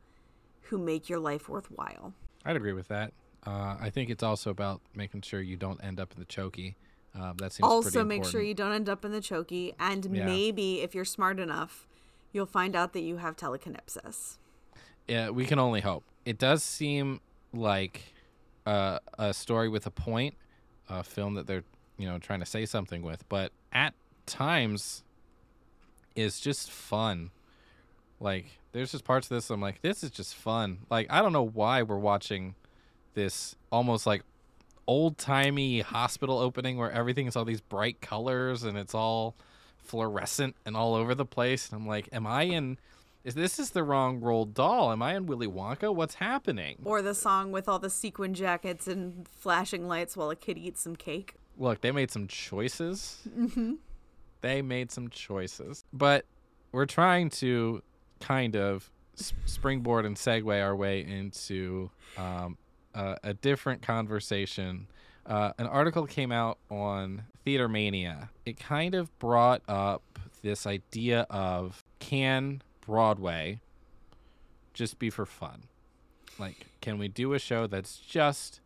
Speaker 2: who make your life worthwhile.
Speaker 1: I'd agree with that. Uh, I think it's also about making sure you don't end up in the chokey. Uh, that seems
Speaker 2: Also, make sure you don't end up in the chokey, and
Speaker 1: Yeah.
Speaker 2: maybe if you're smart enough, you'll find out that you have telekinesis.
Speaker 1: Yeah, we can only hope. It does seem like uh, a story with a point, a film that they're you know trying to say something with, but at times is just fun. Like there's just parts of this I'm like, this is just fun. Like I don't know why we're watching this almost like old timey hospital opening where everything is all these bright colors and it's all fluorescent and all over the place. And I'm like, am I in? Is this is the wrong Roald Dahl? Am I in Willy Wonka? What's happening?
Speaker 2: Or the song with all the sequin jackets and flashing lights while a kid eats some cake.
Speaker 1: Look, they made some choices. Mm-hmm. They made some choices, but we're trying to kind of springboard and segue our way into um, a, a different conversation. Uh, an article came out on Theater Mania. It kind of brought up this idea of can Broadway just be for fun? Like, can we do a show that's just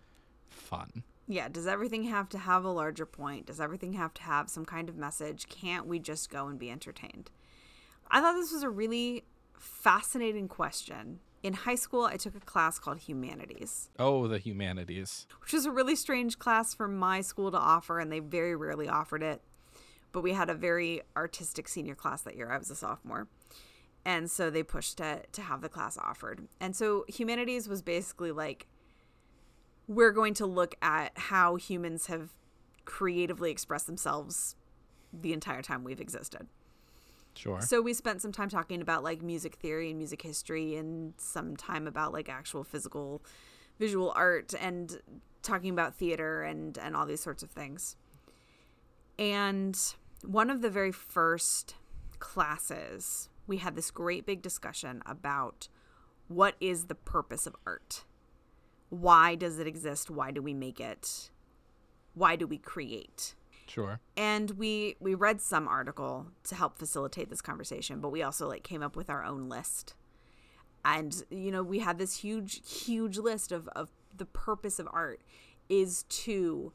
Speaker 1: fun?
Speaker 2: Yeah, does everything have to have a larger point? Does everything have to have some kind of message? Can't we just go and be entertained? I thought this was a really fascinating question. In high school, I took a class called Humanities,
Speaker 1: Oh, the humanities.
Speaker 2: which was a really strange class for my school to offer, and they very rarely offered it. But we had a very artistic senior class that year. I was a sophomore. And so they pushed to, to have the class offered. And so Humanities was basically like, we're going to look at how humans have creatively expressed themselves the entire time we've existed.
Speaker 1: Sure.
Speaker 2: So we spent some time talking about like music theory and music history and some time about like actual physical visual art and talking about theater and and all these sorts of things. And one of the very first classes, we had this great big discussion about what is the purpose of art? Why does it exist? Why do we make it? Why do we create?
Speaker 1: Sure.
Speaker 2: and we we read some article to help facilitate this conversation but we also like came up with our own list. And you know we had this huge huge list of of the purpose of art is to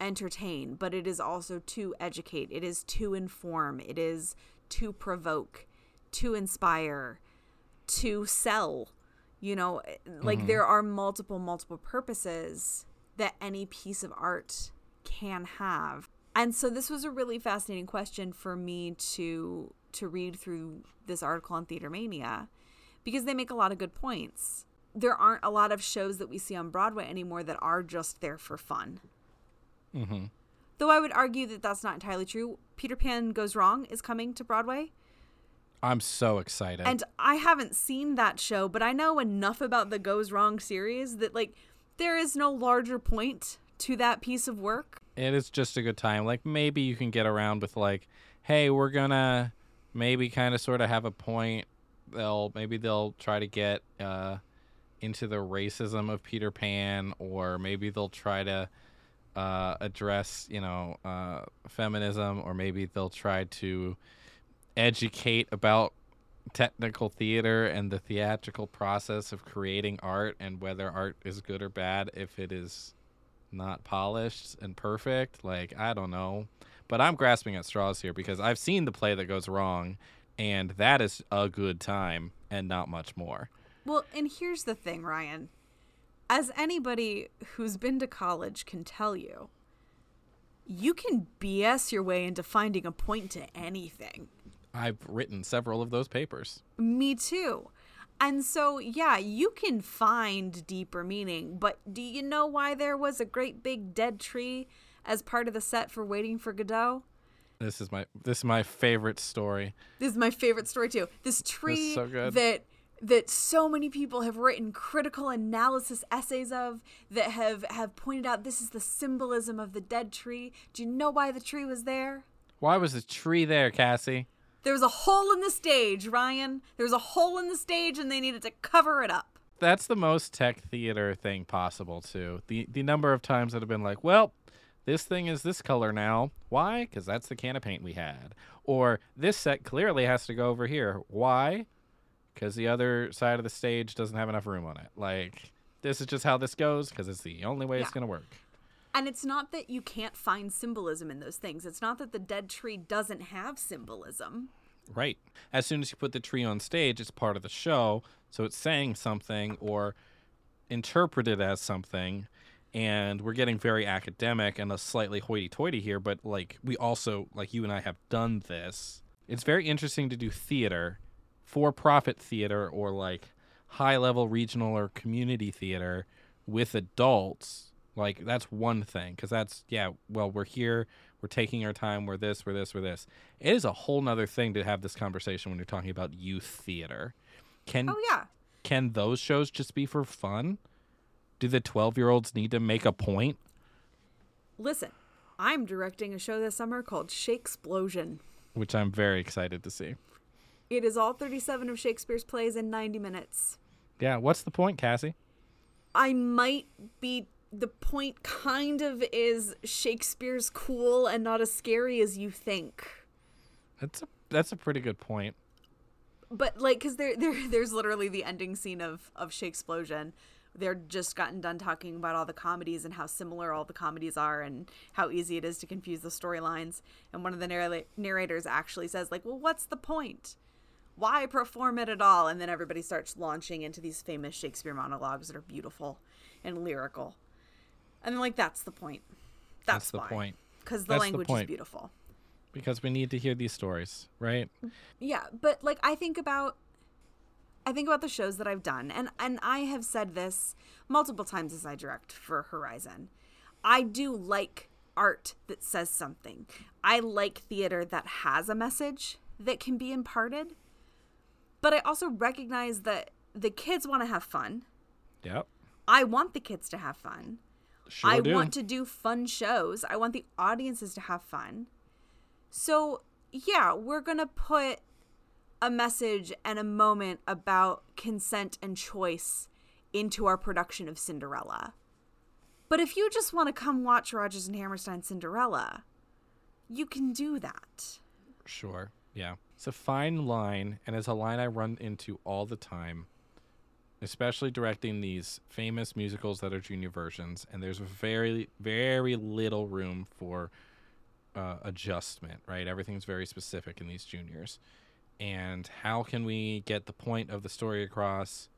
Speaker 2: entertain but it is also to educate. It is to inform. It is to provoke to inspire to sell. You know like mm-hmm. there are multiple multiple purposes that any piece of art can have and so this was a really fascinating question for me to to read through this article on theater mania because they make a lot of good points there aren't a lot of shows that we see on broadway anymore that are just there for fun
Speaker 1: Mm-hmm.
Speaker 2: though i would argue that that's not entirely true peter pan goes wrong is coming to broadway
Speaker 1: I'm so excited.
Speaker 2: and I haven't seen that show, but I know enough about the Goes Wrong series that like there is no larger point to that piece of work.
Speaker 1: It is just a good time. Like maybe you can get around with like, hey, we're gonna maybe kind of sort of have a point. They'll maybe they'll try to get uh, into the racism of Peter Pan, or maybe they'll try to uh, address you know uh, feminism, or maybe they'll try to educate about technical theater and the theatrical process of creating art and whether art is good or bad if it is not polished and perfect. Like, I don't know. But I'm grasping at straws here because I've seen the play that goes wrong, and that is a good time and not much more.
Speaker 2: Well, and here's the thing, Ryan. As anybody who's been to college can tell you, you can BS your way into finding a point to anything.
Speaker 1: I've written several of those papers.
Speaker 2: Me too. And so, yeah, you can find deeper meaning, but do you know why there was a great big dead tree as part of the set for Waiting for Godot?
Speaker 1: This is my this is my favorite story.
Speaker 2: This is my favorite story too. This tree
Speaker 1: so
Speaker 2: that that so many people have written critical analysis essays of that have have pointed out this is the symbolism of the dead tree. Do you know why the tree was there?
Speaker 1: Why was the tree there, Cassie?
Speaker 2: There was a hole in the stage, Ryan. There was a hole in the stage and they needed to cover it up.
Speaker 1: That's the most tech theater thing possible too. The the number of times that have been like, well, this thing is this color now. Why? Because that's the can of paint we had. Or this set clearly has to go over here. Why? Because the other side of the stage doesn't have enough room on it. Like, this is just how this goes because it's the only way it's going to work.
Speaker 2: And it's not that you can't find symbolism in those things. It's not that the dead tree doesn't have symbolism.
Speaker 1: Right. As soon as you put the tree on stage, it's part of the show. So it's saying something or interpreted as something. And we're getting very academic and a slightly hoity toity here, but like we also, like you and I have done this. It's very interesting to do theater, for profit theater, or like high level regional or community theater with adults. Like that's one thing because that's, yeah, well, we're here, we're taking our time, we're this, we're this, we're this. It is a whole nother thing to have this conversation when you're talking about youth theater. Can
Speaker 2: Oh, yeah.
Speaker 1: can those shows just be for fun? Do the 12 year olds need to make a point?
Speaker 2: Listen, I'm directing a show this summer called Shakesplosion.
Speaker 1: Which I'm very excited to see.
Speaker 2: It is all 37 of Shakespeare's plays in 90 minutes.
Speaker 1: Yeah, what's the point, Cassie?
Speaker 2: I might be. The point kind of is Shakespeare's cool and not as scary as you think.
Speaker 1: That's a that's a pretty good point.
Speaker 2: But like, cause there, there, there's literally the ending scene of of Shakesplosion. They're just gotten done talking about all the comedies and how similar all the comedies are and how easy it is to confuse the storylines. And one of the narra- narrators actually says, like, "Well, what's the point? Why perform it at all?" And then everybody starts launching into these famous Shakespeare monologues that are beautiful and lyrical. And then, like, that's the point. That's,
Speaker 1: That's the
Speaker 2: why.
Speaker 1: point.
Speaker 2: Because the
Speaker 1: That's the
Speaker 2: language is beautiful.
Speaker 1: Because we need to hear these stories, right?
Speaker 2: Yeah, but like I think about I think about the shows that I've done and and I have said this multiple times as I direct for Horizon. I do like art that says something. I like theater that has a message that can be imparted. But I also recognize that the kids want to have fun.
Speaker 1: Yep.
Speaker 2: I want the kids to have fun.
Speaker 1: Sure
Speaker 2: I
Speaker 1: do.
Speaker 2: want to do fun shows. I want the audiences to have fun. So, yeah, we're going to put a message and a moment about consent and choice into our production of Cinderella. But if you just want to come watch Rodgers and Hammerstein Cinderella, you can do that.
Speaker 1: Sure. Yeah. It's a fine line, and it's a line I run into all the time, especially directing these famous musicals that are junior versions. And there's very, very little room for uh, adjustment, right? Everything's very specific in these juniors. And how can we get the point of the story across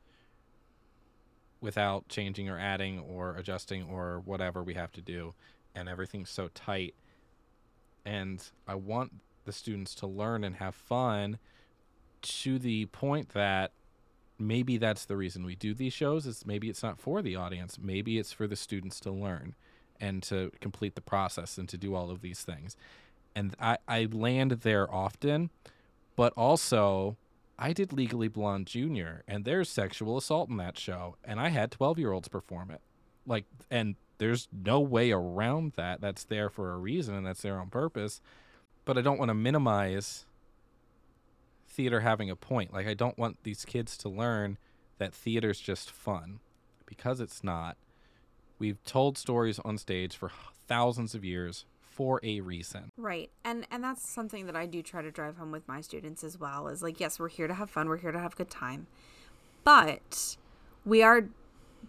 Speaker 1: without changing or adding or adjusting or whatever we have to do? And everything's so tight and I want the students to learn and have fun to the point that maybe that's the reason we do these shows is maybe it's not for the audience. Maybe it's for the students to learn and to complete the process and to do all of these things. And i, I land there often but also i did legally blonde junior and there's sexual assault in that show and i had 12 year olds perform it. Like and there's no way around that. That's there for a reason and that's there on purpose but i don't want to minimize theater having a point like i don't want these kids to learn that theater's just fun because it's not we've told stories on stage for thousands of years for a reason
Speaker 2: Right. And and that's something that I do try to drive home with my students as well is like yes, we're here to have fun, we're here to have a good time. But we are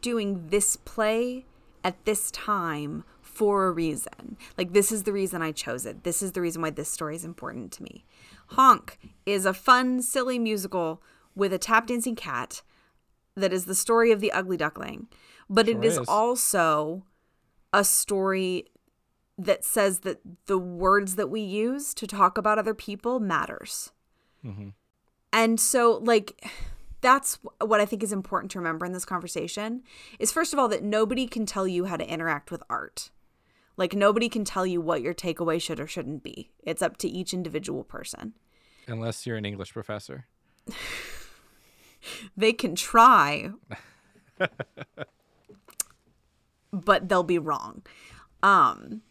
Speaker 2: doing this play at this time for a reason. Like this is the reason I chose it. This is the reason why this story is important to me. Honk is a fun, silly musical with a tap dancing cat that is the story of the ugly duckling. But it
Speaker 1: Sure
Speaker 2: is
Speaker 1: is.
Speaker 2: also a story that says that the words that we use to talk about other people matters. Mm-hmm. And so like that's what I think is important to remember in this conversation is first of all that nobody can tell you how to interact with art. Like nobody can tell you what your takeaway should or shouldn't be. It's up to each individual person.
Speaker 1: unless you're an english professor
Speaker 2: They can try but they'll be wrong. Um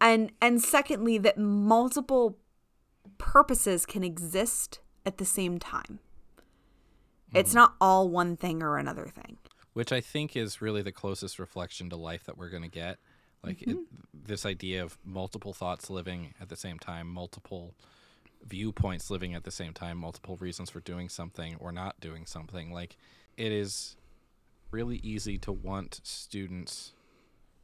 Speaker 2: and and secondly that multiple purposes can exist at the same time. It's not all one thing or another thing.
Speaker 1: which I think is really the closest reflection to life that we're going to get. Like mm-hmm. it, this idea of multiple thoughts living at the same time, multiple viewpoints living at the same time, multiple reasons for doing something or not doing something. Like it is really easy to want students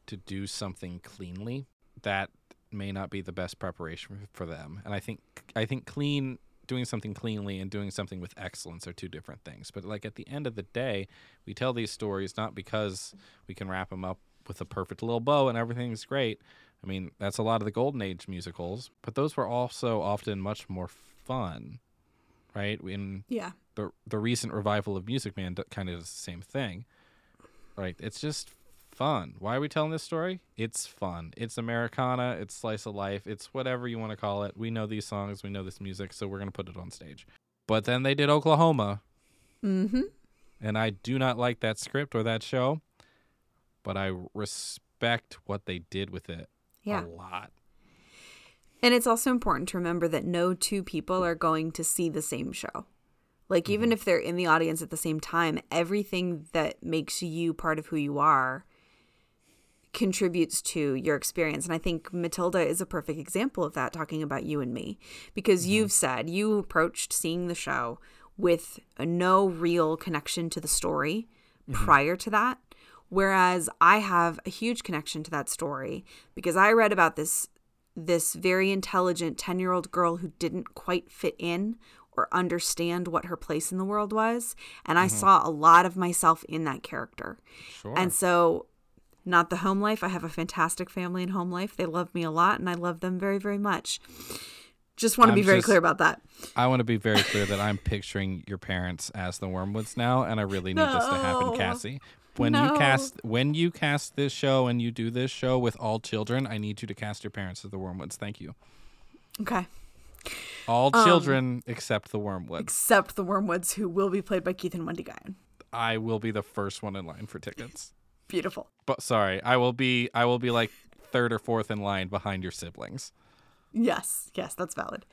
Speaker 1: to do something cleanly that may not be the best preparation for them. And I think I think clean doing something cleanly and doing something with excellence are two different things. But like at the end of the day, we tell these stories not because we can wrap them up with a perfect little bow and everything's great. I mean, that's a lot of the golden age musicals, but those were also often much more fun, right? In
Speaker 2: Yeah.
Speaker 1: the the recent revival of Music Man kind of does the same thing, right? It's just fun. Why are we telling this story? It's fun. It's Americana. It's slice of life. It's whatever you want to call it. We know these songs. We know this music, so we're gonna put it on stage. But then they did Oklahoma,
Speaker 2: Mm-hmm.
Speaker 1: and I do not like that script or that show, but I respect what they did with it
Speaker 2: Yeah.
Speaker 1: a lot.
Speaker 2: And it's also important to remember that no two people are going to see the same show. Like, even mm-hmm. if they're in the audience at the same time, everything that makes you part of who you are contributes to your experience. And I think Matilda is a perfect example of that, talking about you and me, because mm-hmm. you've said you approached seeing the show with no real connection to the story mm-hmm. prior to that. Whereas I have a huge connection to that story because I read about this this very intelligent 10 year old girl who didn't quite fit in or understand what her place in the world was. And I mm-hmm. saw a lot of myself in that character.
Speaker 1: Sure.
Speaker 2: And so, not the home life. I have a fantastic family in home life. They love me a lot and I love them very, very much. Just want to
Speaker 1: I'm
Speaker 2: be very
Speaker 1: just-
Speaker 2: clear about that.
Speaker 1: I want to be very clear that I'm picturing your parents as the Wormwoods now, and I really need this to happen, Cassie. When
Speaker 2: No.
Speaker 1: you cast when you cast this show and you do this show with all children, I need you to cast your parents as the Wormwoods. Thank you.
Speaker 2: Okay.
Speaker 1: All
Speaker 2: Um,
Speaker 1: children except the Wormwoods.
Speaker 2: Except the Wormwoods, who will be played by Keith and Wendy Guyon.
Speaker 1: I will be the first one in line for tickets.
Speaker 2: Beautiful.
Speaker 1: But sorry, I will be I will be like third or fourth in line behind your siblings.
Speaker 2: Yes, yes, that's valid.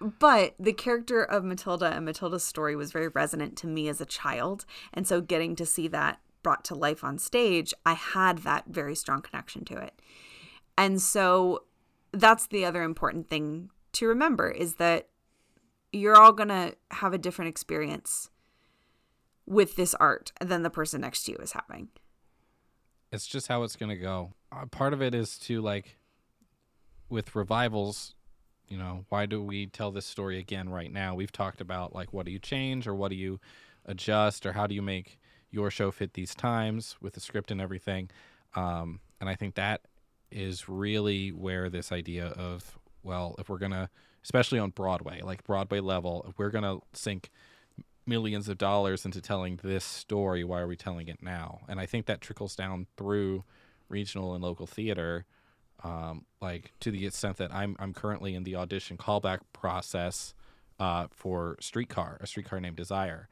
Speaker 2: But the character of Matilda and Matilda's story was very resonant to me as a child. And so getting to see that brought to life on stage, I had that very strong connection to it. And so that's the other important thing to remember is that you're all going to have a different experience with this art than the person next to you is having.
Speaker 1: it's just how it's going to go. Uh, part of it is to like with revivals, you know, why do we tell this story again right now? We've talked about like what do you change or what do you adjust or how do you make your show fit these times with the script and everything. Um, and I think that is really where this idea of well, if we're going to especially on Broadway, like Broadway level, if we're going to sink millions of dollars into telling this story why are we telling it now and i think that trickles down through regional and local theater um, like to the extent that i'm i'm currently in the audition callback process uh, for streetcar a streetcar named desire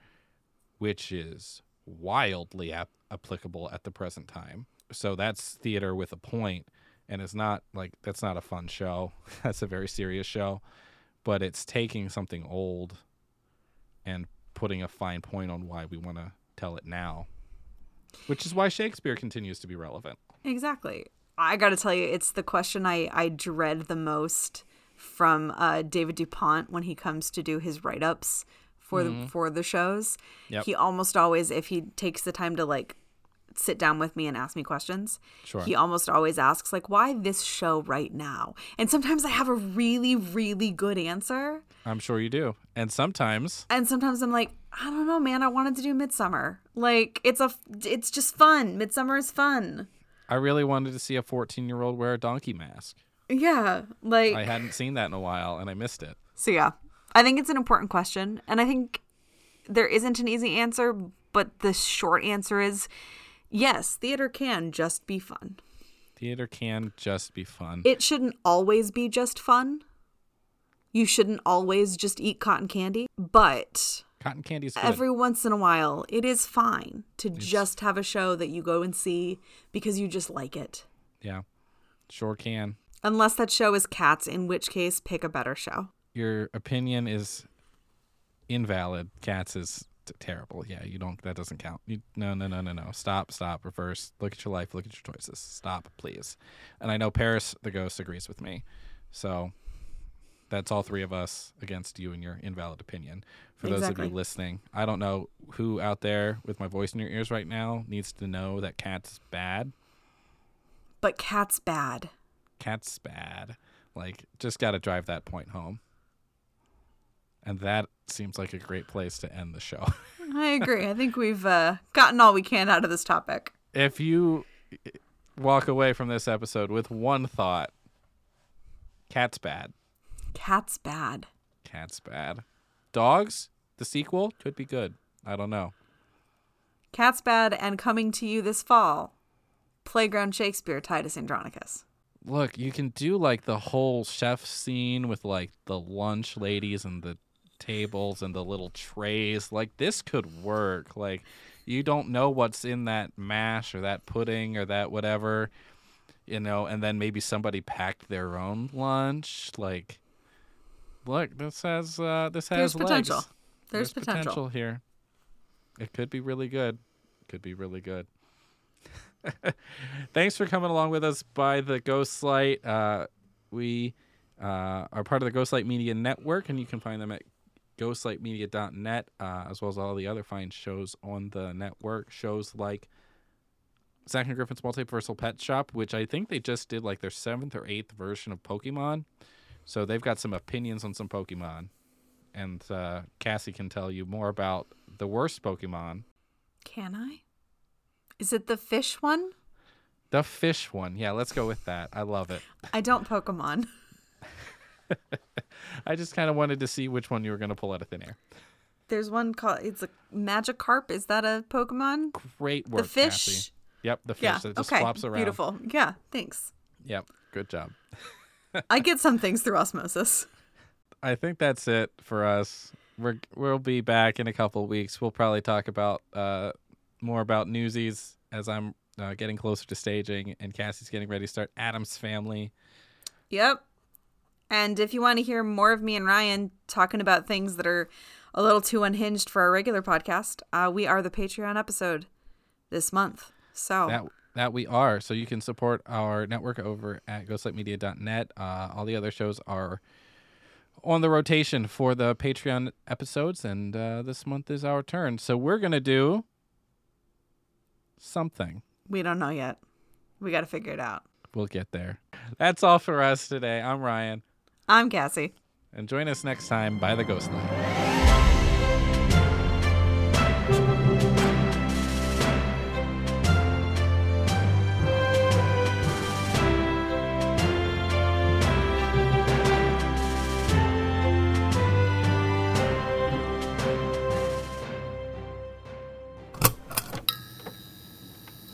Speaker 1: which is wildly ap- applicable at the present time so that's theater with a point and it's not like that's not a fun show that's a very serious show but it's taking something old and putting a fine point on why we want to tell it now, which is why Shakespeare continues to be relevant.
Speaker 2: Exactly. I got to tell you, it's the question I, I dread the most from uh, David Dupont when he comes to do his write ups for the mm-hmm. for the shows.
Speaker 1: Yep.
Speaker 2: He almost always, if he takes the time to like sit down with me and ask me questions,
Speaker 1: Sure.
Speaker 2: he almost always asks like, "Why this show right now?" And sometimes I have a really really good answer,
Speaker 1: I'm sure you do. And sometimes,
Speaker 2: and sometimes I'm like, I don't know, man. I wanted to do Midsummer. Like it's a, it's just fun. Midsummer is fun.
Speaker 1: I really wanted to see a 14 year old wear a donkey mask.
Speaker 2: Yeah, like
Speaker 1: I hadn't seen that in a while and I missed it.
Speaker 2: So yeah, I think it's an important question, and I think there isn't an easy answer, but the short answer is yes, theater can just be fun.
Speaker 1: Theater can just be fun.
Speaker 2: It shouldn't always be just fun. You shouldn't always just eat cotton candy, but
Speaker 1: Cotton candy's good.
Speaker 2: every once in a while, it is fine to just have a show that you go and see because you just like it.
Speaker 1: yeah, sure can.
Speaker 2: Unless that show is Cats, in which case, pick a better show.
Speaker 1: Your opinion is invalid. Cats is t- terrible. Yeah, you don't. That doesn't count. You, no, no, no, no, no. Stop, stop. Reverse. Look at your life. Look at your choices. Stop, please. And I know Paris the ghost agrees with me. So that's all three of us against you and your invalid opinion. For those of you listening, I don't know who out there with my voice in your ears right now needs to know that cat's bad.
Speaker 2: But cat's bad.
Speaker 1: Cat's bad. Like, just got to drive that point home. And that seems like a great place to end the show.
Speaker 2: I agree. I think we've uh, gotten all we can out of this topic.
Speaker 1: if you walk away from this episode with one thought, cat's bad.
Speaker 2: Cat's bad.
Speaker 1: Cat's bad. Dogs, the sequel could be good. I don't know.
Speaker 2: Cat's bad and coming to you this fall. Playground Shakespeare, Titus Andronicus.
Speaker 1: Look, you can do like the whole chef scene with like the lunch ladies and the tables and the little trays. Like this could work. Like you don't know what's in that mash or that pudding or that whatever, you know, and then maybe somebody packed their own lunch. Like look, this has uh this has
Speaker 2: There's potential.
Speaker 1: legs.
Speaker 2: There's, potential.
Speaker 1: here. It could be really good. Could be really good. Thanks for coming along with us by the Ghost Light. Uh, we uh, are part of the Ghostlight Media Network, and you can find them at ghostlightmedia.net, uh, as well as all the other fine shows on the network. Shows like Zach and Griffin's Multiversal Pet Shop, which I think they just did like their seventh or eighth version of Pokemon. So they've got some opinions on some Pokemon. And uh, Cassie can tell you more about the worst Pokemon.
Speaker 2: Can I? Is it the fish one?
Speaker 1: The fish one. Yeah, let's go with that. I love it.
Speaker 2: I don't Pokemon.
Speaker 1: I just kind of wanted to see which one you were going to pull out of thin air.
Speaker 2: There's one called it's a Magikarp. Is that a Pokemon?
Speaker 1: Great work,
Speaker 2: the fish.
Speaker 1: Cassie. Yep, the fish
Speaker 2: Yeah.
Speaker 1: that just
Speaker 2: okay.
Speaker 1: flops around.
Speaker 2: Beautiful. Yeah. Thanks.
Speaker 1: Yep, good job.
Speaker 2: I get some things through osmosis.
Speaker 1: I think that's it for us. We're we'll be back in a couple weeks. We'll probably talk about uh, more about Newsies as I'm uh, getting closer to staging, and Cassie's getting ready to start Addams Family.
Speaker 2: Yep. And if you want to hear more of me and Ryan talking about things that are a little too unhinged for our regular podcast, uh, we are the Patreon episode this month. So
Speaker 1: That that we are. So you can support our network over at ghostlightmedia.net. Uh, all the other shows are on the rotation for the Patreon episodes, and uh, this month is our turn. So we're gonna do something.
Speaker 2: we don't know yet. We got to figure it out.
Speaker 1: We'll get there. That's all for us today. I'm Ryan,
Speaker 2: I'm Cassie.
Speaker 1: and join us next time by the Ghost Light.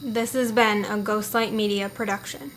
Speaker 3: This has been a Ghostlight Media production.